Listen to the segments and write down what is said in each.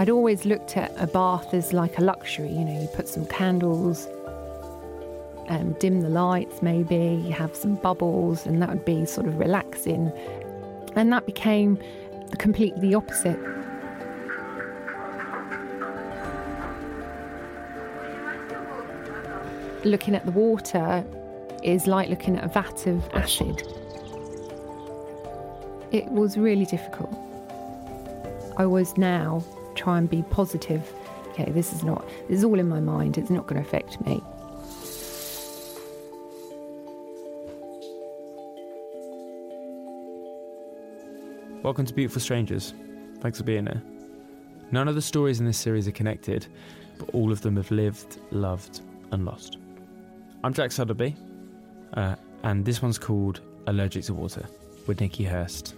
I'd always looked at a bath as like a luxury. You know, you put some candles, um, dim the lights, maybe you have some bubbles, and that would be sort of relaxing. And that became completely the opposite. Looking at the water is like looking at a vat of acid. It was really difficult. I was now try and be positive. Okay, this is not, this is all in my mind, it's not going to affect me. Welcome to Beautiful Strangers. Thanks for being here. None of the stories in this series are connected, but all of them have lived, loved, and lost. I'm Jack Sotheby, uh, and this one's called Allergic to Water with Nikki Hurst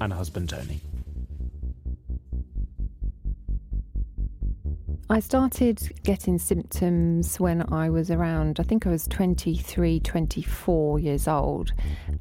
and her husband Tony. I started getting symptoms when I was around, I think I was 23, 24 years old,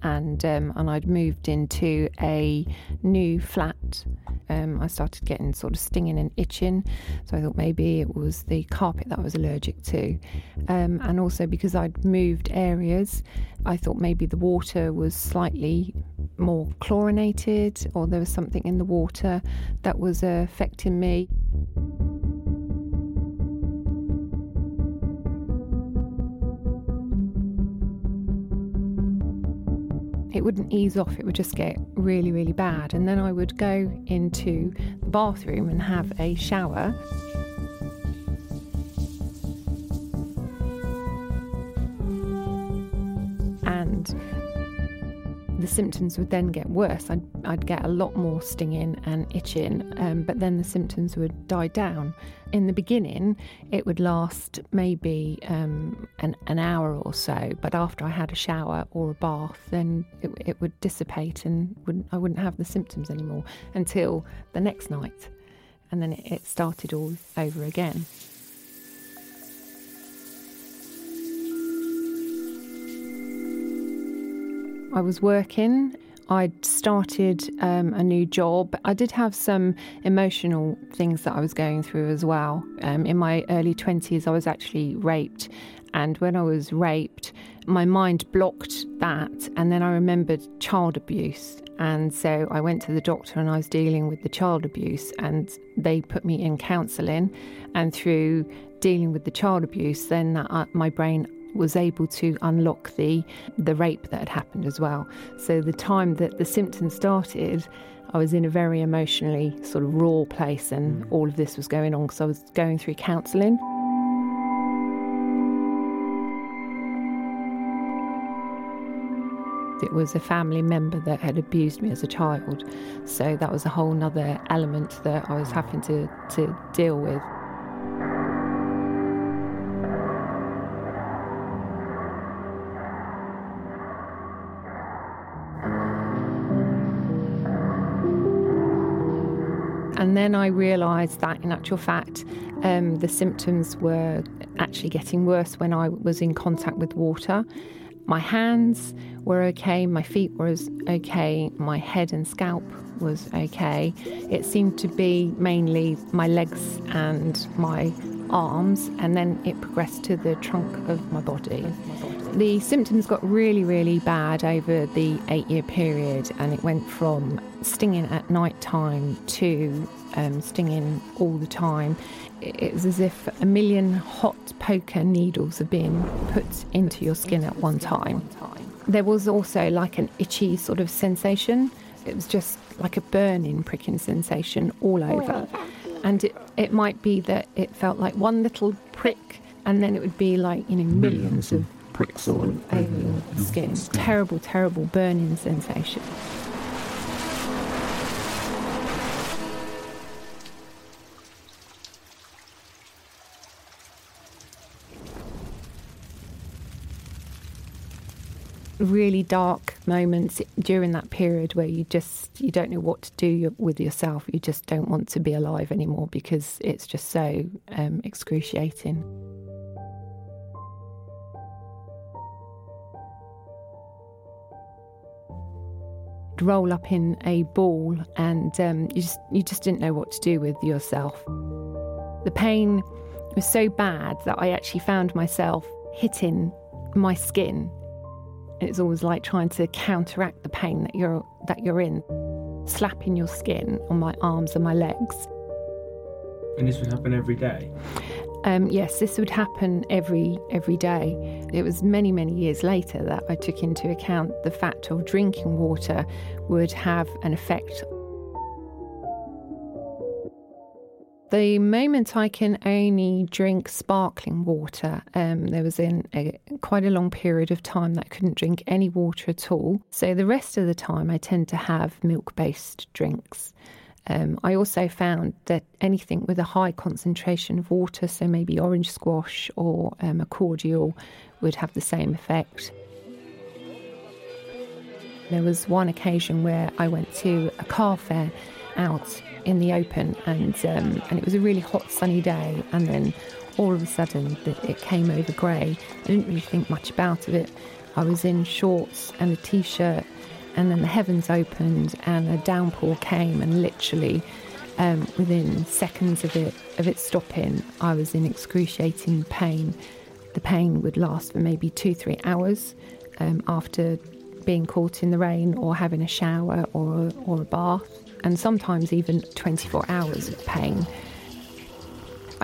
and um, and I'd moved into a new flat. Um, I started getting sort of stinging and itching, so I thought maybe it was the carpet that I was allergic to, um, and also because I'd moved areas, I thought maybe the water was slightly more chlorinated, or there was something in the water that was uh, affecting me. It wouldn't ease off, it would just get really, really bad. And then I would go into the bathroom and have a shower. And the symptoms would then get worse. I'd, I'd get a lot more stinging and itching, um, but then the symptoms would die down. In the beginning, it would last maybe um, an, an hour or so, but after I had a shower or a bath, then it, it would dissipate and wouldn't, I wouldn't have the symptoms anymore until the next night. And then it, it started all over again. I was working. I'd started um, a new job. I did have some emotional things that I was going through as well. Um, in my early 20s, I was actually raped. And when I was raped, my mind blocked that. And then I remembered child abuse. And so I went to the doctor and I was dealing with the child abuse. And they put me in counselling. And through dealing with the child abuse, then uh, my brain was able to unlock the the rape that had happened as well. So the time that the symptoms started, I was in a very emotionally sort of raw place, and mm. all of this was going on because I was going through counselling. It was a family member that had abused me as a child, so that was a whole other element that I was having to, to deal with. And then I realised that, in actual fact, um, the symptoms were actually getting worse when I was in contact with water. My hands were okay, my feet were okay, my head and scalp was okay. It seemed to be mainly my legs and my arms, and then it progressed to the trunk of my body. The symptoms got really, really bad over the eight year period, and it went from stinging at night time to um, stinging all the time. It was as if a million hot poker needles are been put into your skin at one time. There was also like an itchy sort of sensation. It was just like a burning, pricking sensation all over. And it, it might be that it felt like one little prick, and then it would be like, you know, millions of pricks all over your skin. Terrible, terrible burning sensation. really dark moments during that period where you just you don't know what to do with yourself you just don't want to be alive anymore because it's just so um, excruciating roll up in a ball and um, you just you just didn't know what to do with yourself The pain was so bad that I actually found myself hitting my skin. It's always like trying to counteract the pain that you're that you're in, slapping your skin on my arms and my legs. And this would happen every day. Um, yes, this would happen every every day. It was many many years later that I took into account the fact of drinking water would have an effect. The moment I can only drink sparkling water, um, there was in a, quite a long period of time that I couldn't drink any water at all. So the rest of the time, I tend to have milk based drinks. Um, I also found that anything with a high concentration of water, so maybe orange squash or um, a cordial, would have the same effect. There was one occasion where I went to a car fair out in the open, and um, and it was a really hot, sunny day, and then all of a sudden it came over grey. I didn't really think much about it. I was in shorts and a t-shirt and then the heavens opened and a downpour came and literally um, within seconds of it of it stopping I was in excruciating pain. The pain would last for maybe two three hours um, after being caught in the rain or having a shower or, or a bath and sometimes even 24 hours of pain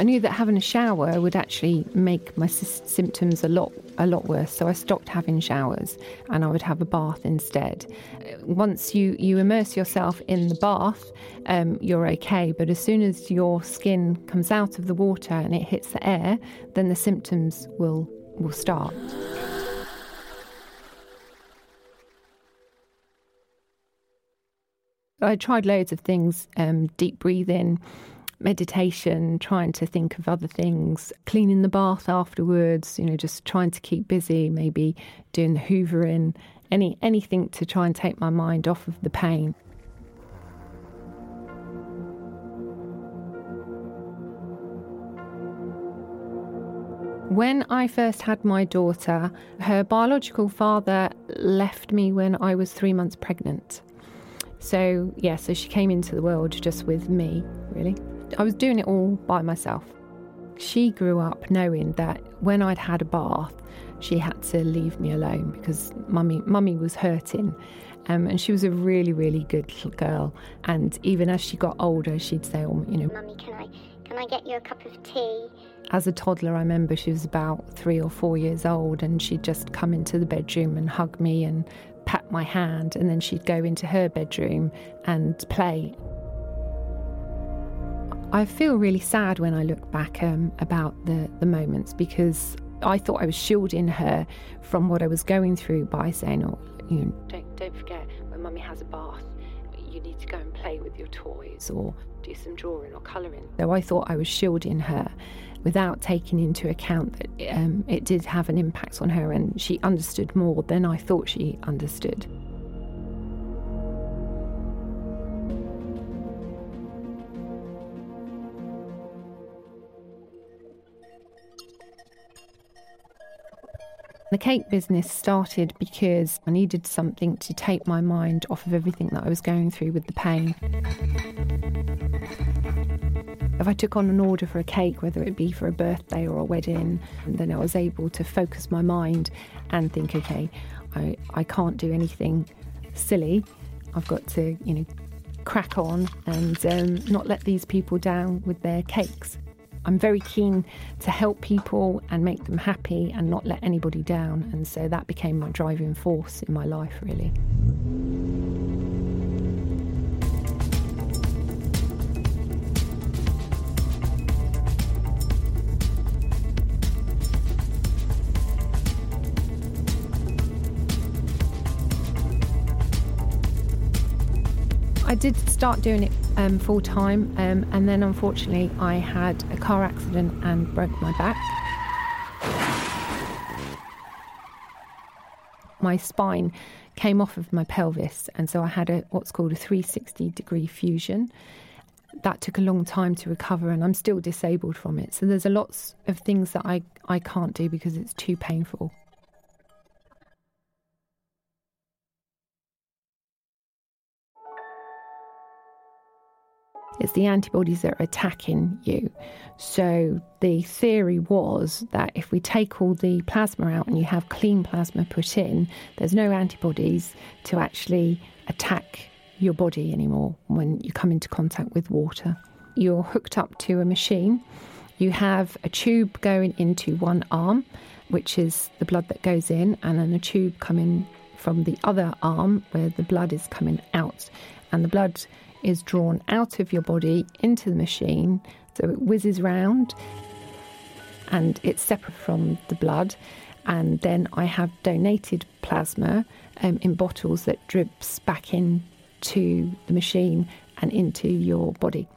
I knew that having a shower would actually make my symptoms a lot a lot worse. So I stopped having showers and I would have a bath instead. Once you you immerse yourself in the bath, um, you're okay. But as soon as your skin comes out of the water and it hits the air, then the symptoms will will start. I tried loads of things, um, deep breathing, meditation, trying to think of other things, cleaning the bath afterwards, you know, just trying to keep busy, maybe doing the hoovering, any anything to try and take my mind off of the pain. When I first had my daughter, her biological father left me when I was three months pregnant. So, yeah, so she came into the world just with me, really. I was doing it all by myself. She grew up knowing that when I'd had a bath, she had to leave me alone because mummy, mummy was hurting. Um, and she was a really, really good girl. And even as she got older, she'd say, "Oh, you know, mummy, can I, can I get you a cup of tea?" As a toddler, I remember she was about three or four years old, and she'd just come into the bedroom and hug me and pat my hand, and then she'd go into her bedroom and play. I feel really sad when I look back um, about the, the moments because I thought I was shielding her from what I was going through by saying, "Oh, you know, don't don't forget when Mummy has a bath, you need to go and play with your toys or do some drawing or colouring." So I thought I was shielding her, without taking into account that um, it did have an impact on her, and she understood more than I thought she understood. The cake business started because I needed something to take my mind off of everything that I was going through with the pain. If I took on an order for a cake, whether it be for a birthday or a wedding, then I was able to focus my mind and think, okay, I, I can't do anything silly. I've got to, you know, crack on and um, not let these people down with their cakes. I'm very keen to help people and make them happy and not let anybody down. And so that became my driving force in my life, really. I did start doing it um, full time, um, and then unfortunately, I had a car accident and broke my back. My spine came off of my pelvis, and so I had a what's called a 360 degree fusion. That took a long time to recover, and I'm still disabled from it. So there's a lots of things that I, I can't do because it's too painful. It's the antibodies that are attacking you. So the theory was that if we take all the plasma out and you have clean plasma put in, there's no antibodies to actually attack your body anymore when you come into contact with water. You're hooked up to a machine. You have a tube going into one arm, which is the blood that goes in, and then a tube coming from the other arm where the blood is coming out. And the blood is drawn out of your body into the machine, so it whizzes round and it's separate from the blood. And then I have donated plasma um, in bottles that drips back into the machine and into your body.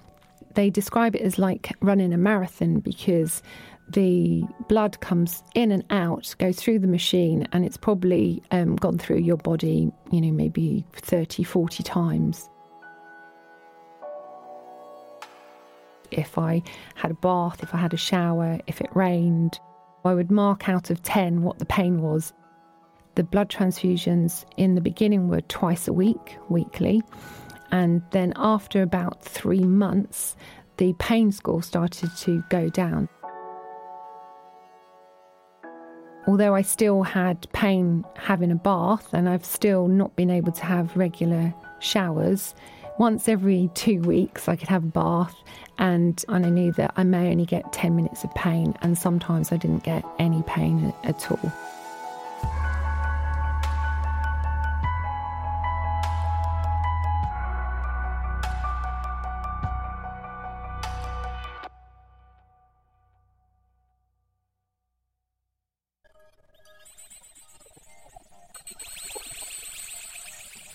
They describe it as like running a marathon because the blood comes in and out, goes through the machine, and it's probably um, gone through your body, you know, maybe 30, 40 times. If I had a bath, if I had a shower, if it rained, I would mark out of 10 what the pain was. The blood transfusions in the beginning were twice a week, weekly. And then after about three months, the pain score started to go down. Although I still had pain having a bath and I've still not been able to have regular showers, once every two weeks I could have a bath and I knew that I may only get 10 minutes of pain and sometimes I didn't get any pain at all.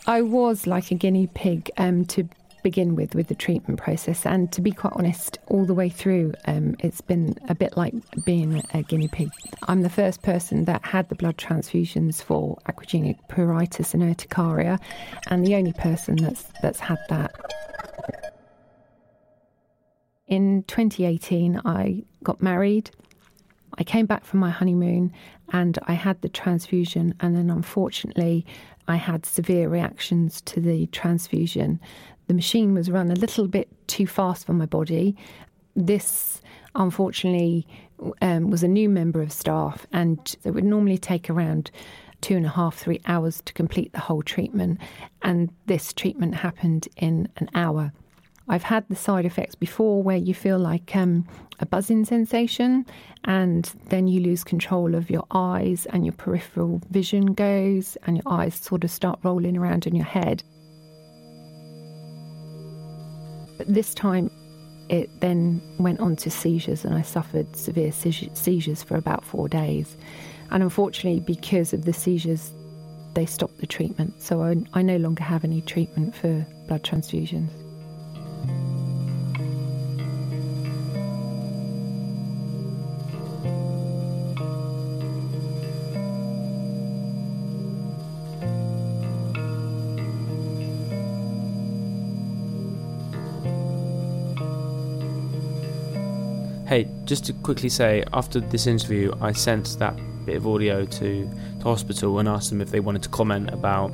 I was like a guinea pig um, to begin with with the treatment process, and to be quite honest, all the way through, um, it's been a bit like being a guinea pig. I'm the first person that had the blood transfusions for aquagenic pruritus and urticaria, and the only person that's that's had that. In 2018, I got married. I came back from my honeymoon and I had the transfusion, and then unfortunately, I had severe reactions to the transfusion. The machine was run a little bit too fast for my body. This, unfortunately, um, was a new member of staff, and it would normally take around two and a half, three hours to complete the whole treatment. And this treatment happened in an hour. I've had the side effects before where you feel like um, a buzzing sensation, and then you lose control of your eyes, and your peripheral vision goes, and your eyes sort of start rolling around in your head. But this time, it then went on to seizures, and I suffered severe seizures for about four days. And unfortunately, because of the seizures, they stopped the treatment. So I, I no longer have any treatment for blood transfusions. Hey, just to quickly say, after this interview, I sent that bit of audio to the hospital and asked them if they wanted to comment about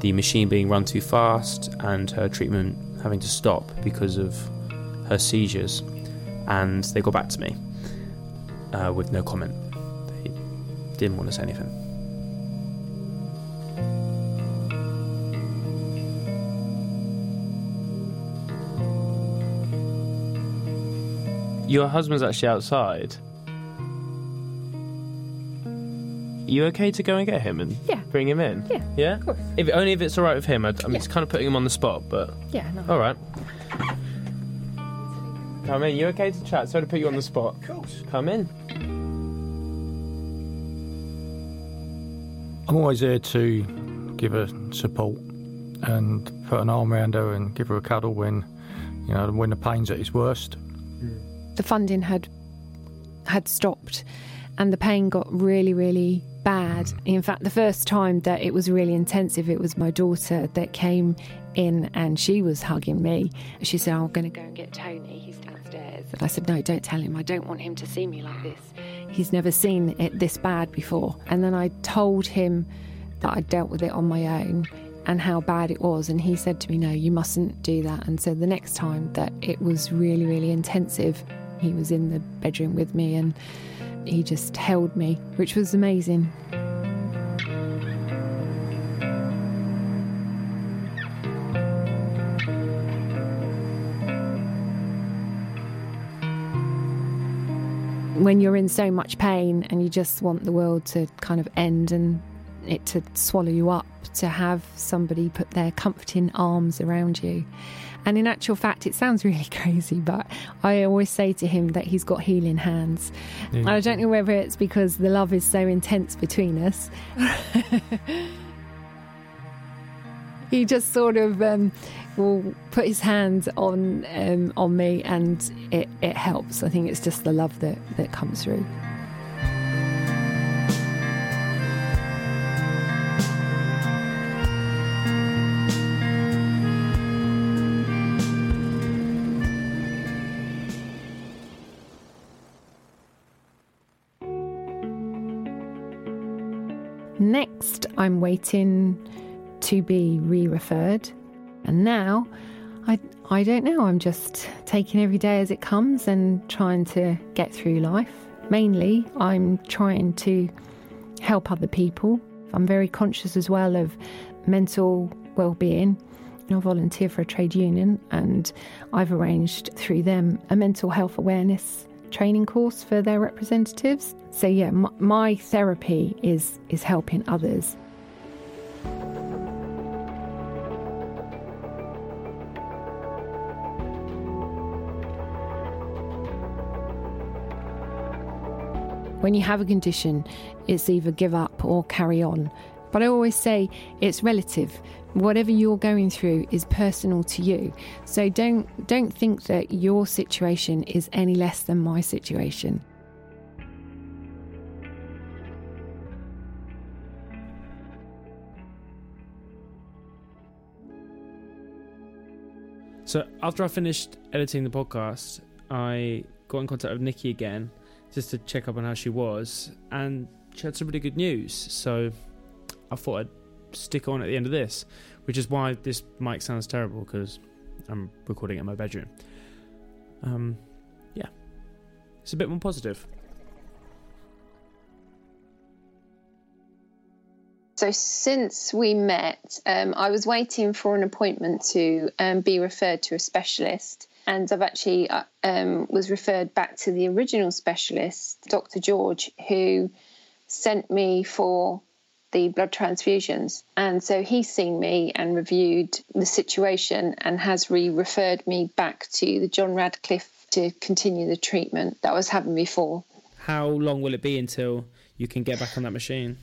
the machine being run too fast and her treatment having to stop because of her seizures. And they got back to me uh, with no comment. They didn't want to say anything. Your husband's actually outside. You okay to go and get him and Yeah. bring him in? Yeah, Yeah? of course. If, only if it's alright with him. I, I mean, Yeah. it's kind of putting him on the spot, but Yeah, no. alright. Come in. You okay to chat? Sorry to put you on the spot. Of course. Come in. I'm always there to give her support and put an arm around her and give her a cuddle when, you know, when the pain's at its worst. The funding had had stopped and the pain got really really bad. In fact the first time that it was really intensive it was my daughter that came in and she was hugging me. She said i'm going to go and get tony. He's downstairs. And i said no don't tell him. I don't want him to see me like this. He's never seen it this bad before. And then i told him that i dealt with it on my own and how bad it was. And he said to me, No, you mustn't do that. And so the next time that it was really, really intensive, he was in the bedroom with me and he just held me, which was amazing. when you're in so much pain and you just want the world to kind of end and it to swallow you up, to have somebody put their comforting arms around you. And in actual fact, it sounds really crazy, but I always say to him that he's got healing hands. Yeah. I don't know whether it's because the love is so intense between us. he just sort of um, will put his hands on um, on me, and it, it helps. I think it's just the love that, that comes through. Next, I'm waiting to be re referred. And now, I, I don't know, I'm just taking every day as it comes and trying to get through life. Mainly, I'm trying to help other people. I'm very conscious as well of mental well-being. I volunteer for a trade union and I've arranged through them a mental health awareness training course for their representatives. So yeah, my, my therapy is is helping others. When you have a condition, it's either give up or carry on. But I always say it's relative. Whatever you're going through is personal to you. So don't don't think that your situation is any less than my situation. So after I finished editing the podcast, I got in contact with Nikki again just to check up on how she was, and she had some really good news. So I thought I'd stick on at the end of this, which is why this mic sounds terrible because I'm recording in my bedroom. Um, yeah, it's a bit more positive. So since we met, um, I was waiting for an appointment to um, be referred to a specialist and I've actually uh, um, was referred back to the original specialist, Dr. George, who sent me for the blood transfusions. And so he's seen me and reviewed the situation and has re referred me back to the John Radcliffe to continue the treatment that I was having before. How long will it be until you can get back on that machine?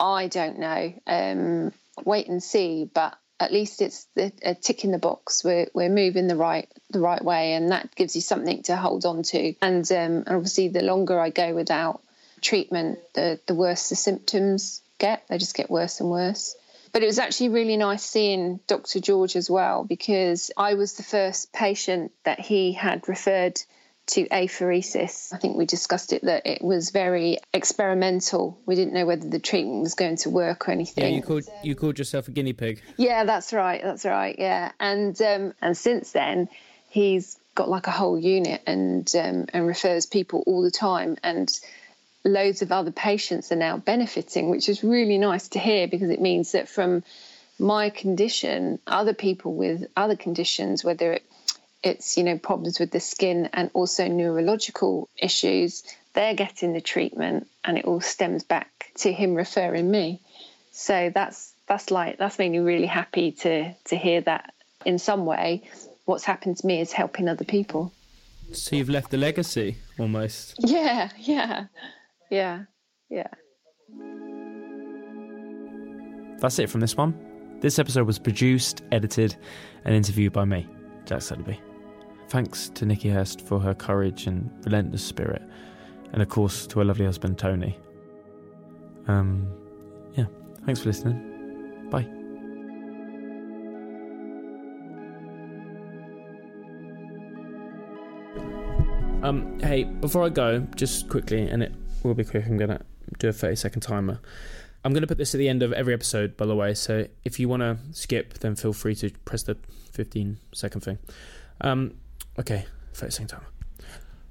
I don't know. Um, wait and see. But at least it's a tick in the box. We're we're moving the right the right way, and that gives you something to hold on to. And um, and obviously, the longer I go without treatment, the the worse the symptoms get. They just get worse and worse. But it was actually really nice seeing Dr. George as well because I was the first patient that he had referred to apheresis. I think we discussed it that it was very experimental. We didn't know whether the treatment was going to work or anything. Yeah, you called you called yourself a guinea pig. Yeah, that's right. That's right. Yeah, and um, and since then, he's got like a whole unit and um, and refers people all the time and. Loads of other patients are now benefiting, which is really nice to hear because it means that from my condition, other people with other conditions, whether it it's you know problems with the skin and also neurological issues they're getting the treatment and it all stems back to him referring me. So that's that's like that's made me really happy to to hear that in some way what's happened to me is helping other people. So you've left a legacy almost. Yeah yeah yeah yeah that's it from this one this episode was produced edited and interviewed by me jack Sutterby. Thanks to Nikki Hurst for her courage and relentless spirit, and of course to her lovely husband Tony. Um, yeah, thanks for listening. Bye. Um, hey, before I go, just quickly, and it will be quick, I'm gonna do a 30 second timer. I'm going to put this at the end of every episode, by the way. So if you want to skip, then feel free to press the 15 second thing. Um, okay, 30 second time.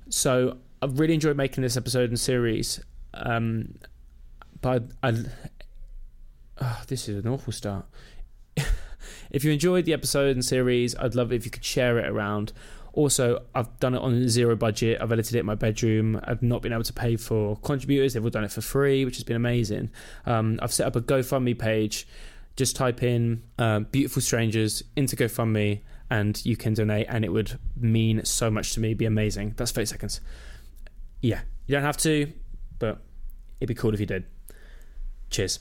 So I've really enjoyed making this episode and series. Um, but I oh, this is an awful start. if you enjoyed the episode and series, I'd love it if you could share it around. Also, I've done it on zero budget. I've edited it in my bedroom. I've not been able to pay for contributors. They've all done it for free, which has been amazing. Um, I've set up a GoFundMe page. Just type in uh, "Beautiful Strangers" into GoFundMe, and you can donate. And it would mean so much to me. It'd be amazing. That's thirty seconds. Yeah, you don't have to, but it'd be cool if you did. Cheers.